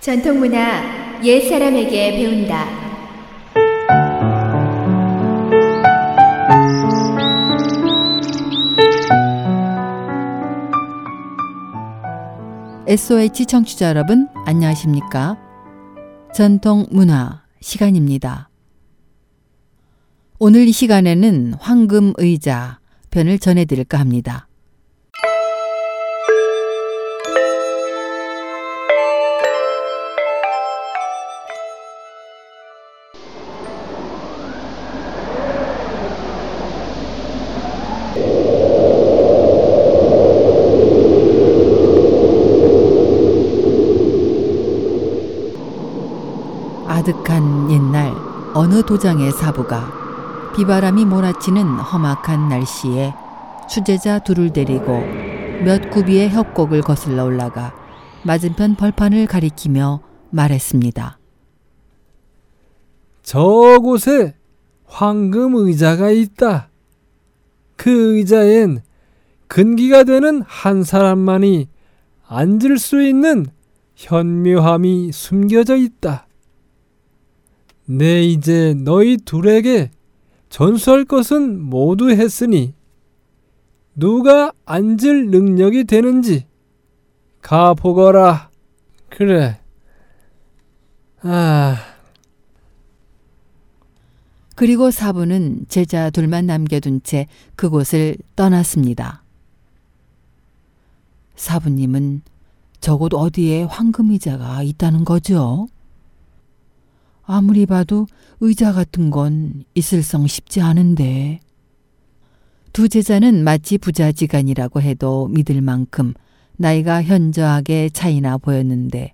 전통문화 옛 사람에게 배운다. SOH 청취자 여러분 안녕하십니까? 전통 문화 시간입니다. 오늘 이 시간에는 황금 의자 편을 전해드릴까 합니다. 아득한 옛날 어느 도장의 사부가 비바람이 몰아치는 험악한 날씨에 수제자 둘을 데리고 몇 구비의 협곡을 거슬러 올라가 맞은편 벌판을 가리키며 말했습니다. 저곳에 황금 의자가 있다. 그 의자엔 근기가 되는 한 사람만이 앉을 수 있는 현묘함이 숨겨져 있다. 내 이제 너희 둘에게 전수할 것은 모두 했으니 누가 앉을 능력이 되는지 가 보거라. 그래. 아. 그리고 사부는 제자 둘만 남겨둔 채 그곳을 떠났습니다. 사부님은 저곳 어디에 황금 의자가 있다는 거죠? 아무리 봐도 의자 같은 건 있을성 쉽지 않은데. 두 제자는 마치 부자지간이라고 해도 믿을 만큼 나이가 현저하게 차이나 보였는데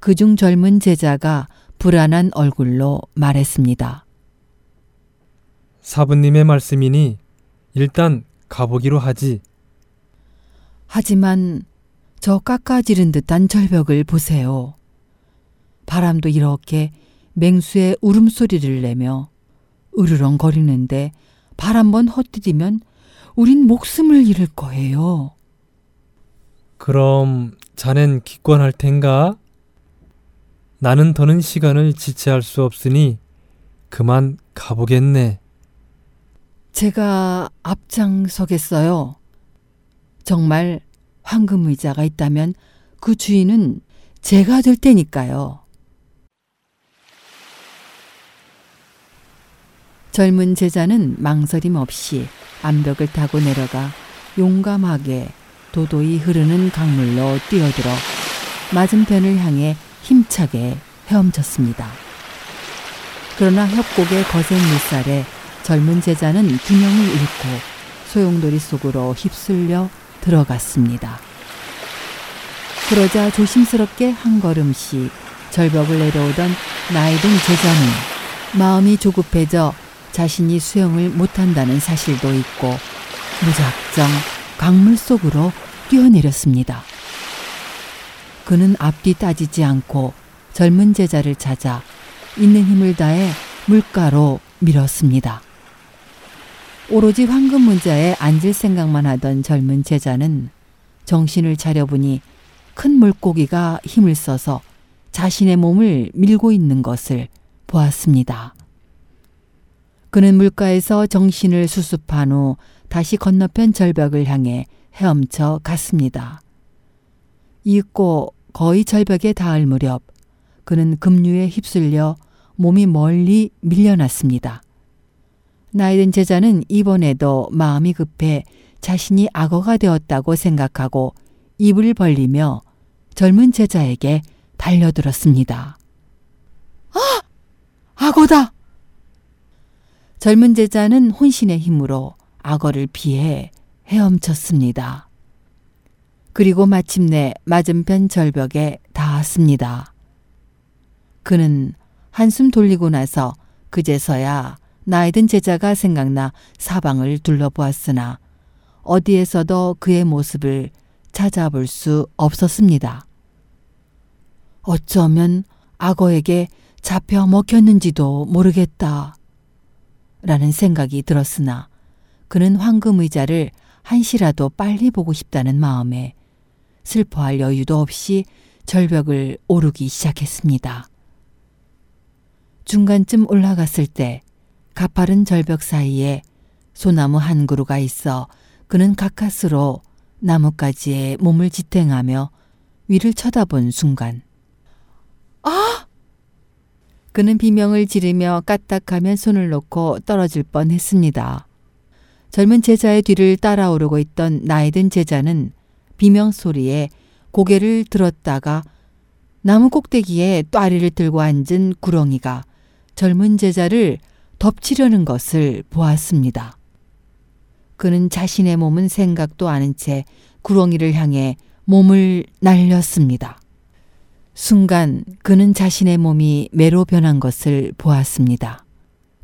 그중 젊은 제자가 불안한 얼굴로 말했습니다. 사부님의 말씀이니 일단 가보기로 하지. 하지만 저 깎아지른 듯한 절벽을 보세요. 바람도 이렇게 맹수의 울음소리를 내며 으르렁거리는데 발 한번 헛디디면 우린 목숨을 잃을 거예요. 그럼 자넨 기권할 텐가? 나는 더는 시간을 지체할 수 없으니 그만 가보겠네. 제가 앞장서겠어요. 정말 황금 의자가 있다면 그 주인은 제가 될 테니까요. 젊은 제자는 망설임 없이 암벽을 타고 내려가 용감하게 도도히 흐르는 강물로 뛰어들어 맞은편을 향해 힘차게 헤엄쳤습니다. 그러나 협곡의 거센 물살에 젊은 제자는 균형을 잃고 소용돌이 속으로 휩쓸려 들어갔습니다. 그러자 조심스럽게 한 걸음씩 절벽을 내려오던 나이든 제자는 마음이 조급해져 자신이 수영을 못한다는 사실도 있고 무작정 강물 속으로 뛰어내렸습니다. 그는 앞뒤 따지지 않고 젊은 제자를 찾아 있는 힘을 다해 물가로 밀었습니다. 오로지 황금 문자에 앉을 생각만 하던 젊은 제자는 정신을 차려보니 큰 물고기가 힘을 써서 자신의 몸을 밀고 있는 것을 보았습니다. 그는 물가에서 정신을 수습한 후 다시 건너편 절벽을 향해 헤엄쳐 갔습니다. 잊고 거의 절벽에 닿을 무렵 그는 급류에 휩쓸려 몸이 멀리 밀려났습니다. 나이든 제자는 이번에도 마음이 급해 자신이 악어가 되었다고 생각하고 입을 벌리며 젊은 제자에게 달려들었습니다. 아! 악어다! 젊은 제자는 혼신의 힘으로 악어를 피해 헤엄쳤습니다. 그리고 마침내 맞은편 절벽에 닿았습니다. 그는 한숨 돌리고 나서 그제서야 나이 든 제자가 생각나 사방을 둘러보았으나 어디에서도 그의 모습을 찾아볼 수 없었습니다. 어쩌면 악어에게 잡혀 먹혔는지도 모르겠다. 라는 생각이 들었으나 그는 황금 의자를 한시라도 빨리 보고 싶다는 마음에 슬퍼할 여유도 없이 절벽을 오르기 시작했습니다. 중간쯤 올라갔을 때 가파른 절벽 사이에 소나무 한 그루가 있어 그는 가까스로 나뭇가지에 몸을 지탱하며 위를 쳐다본 순간 아! 그는 비명을 지르며 까딱하면 손을 놓고 떨어질 뻔 했습니다. 젊은 제자의 뒤를 따라오르고 있던 나이 든 제자는 비명 소리에 고개를 들었다가 나무 꼭대기에 또아리를 들고 앉은 구렁이가 젊은 제자를 덮치려는 것을 보았습니다. 그는 자신의 몸은 생각도 않은 채 구렁이를 향해 몸을 날렸습니다. 순간 그는 자신의 몸이 매로 변한 것을 보았습니다.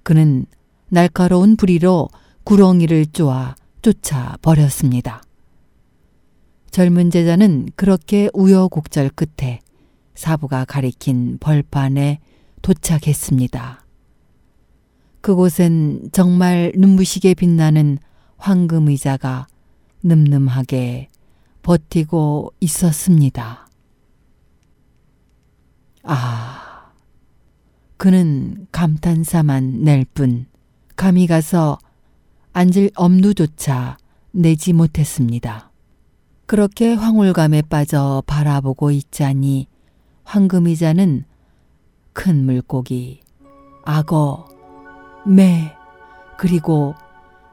그는 날카로운 부리로 구렁이를 쪼아 쫓아 버렸습니다. 젊은 제자는 그렇게 우여곡절 끝에 사부가 가리킨 벌판에 도착했습니다. 그곳엔 정말 눈부시게 빛나는 황금 의자가 늠름하게 버티고 있었습니다. 아, 그는 감탄사만 낼 뿐 감히 가서 앉을 엄두조차 내지 못했습니다. 그렇게 황홀감에 빠져 바라보고 있자니 황금의자는 큰 물고기, 악어, 매, 그리고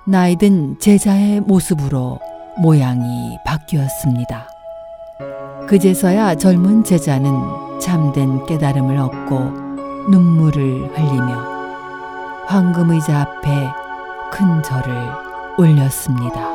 나이든 제자의 모습으로 모양이 바뀌었습니다. 그제서야 젊은 제자는 참된 깨달음을 얻고 눈물을 흘리며 황금의자 앞에 큰 절을 올렸습니다.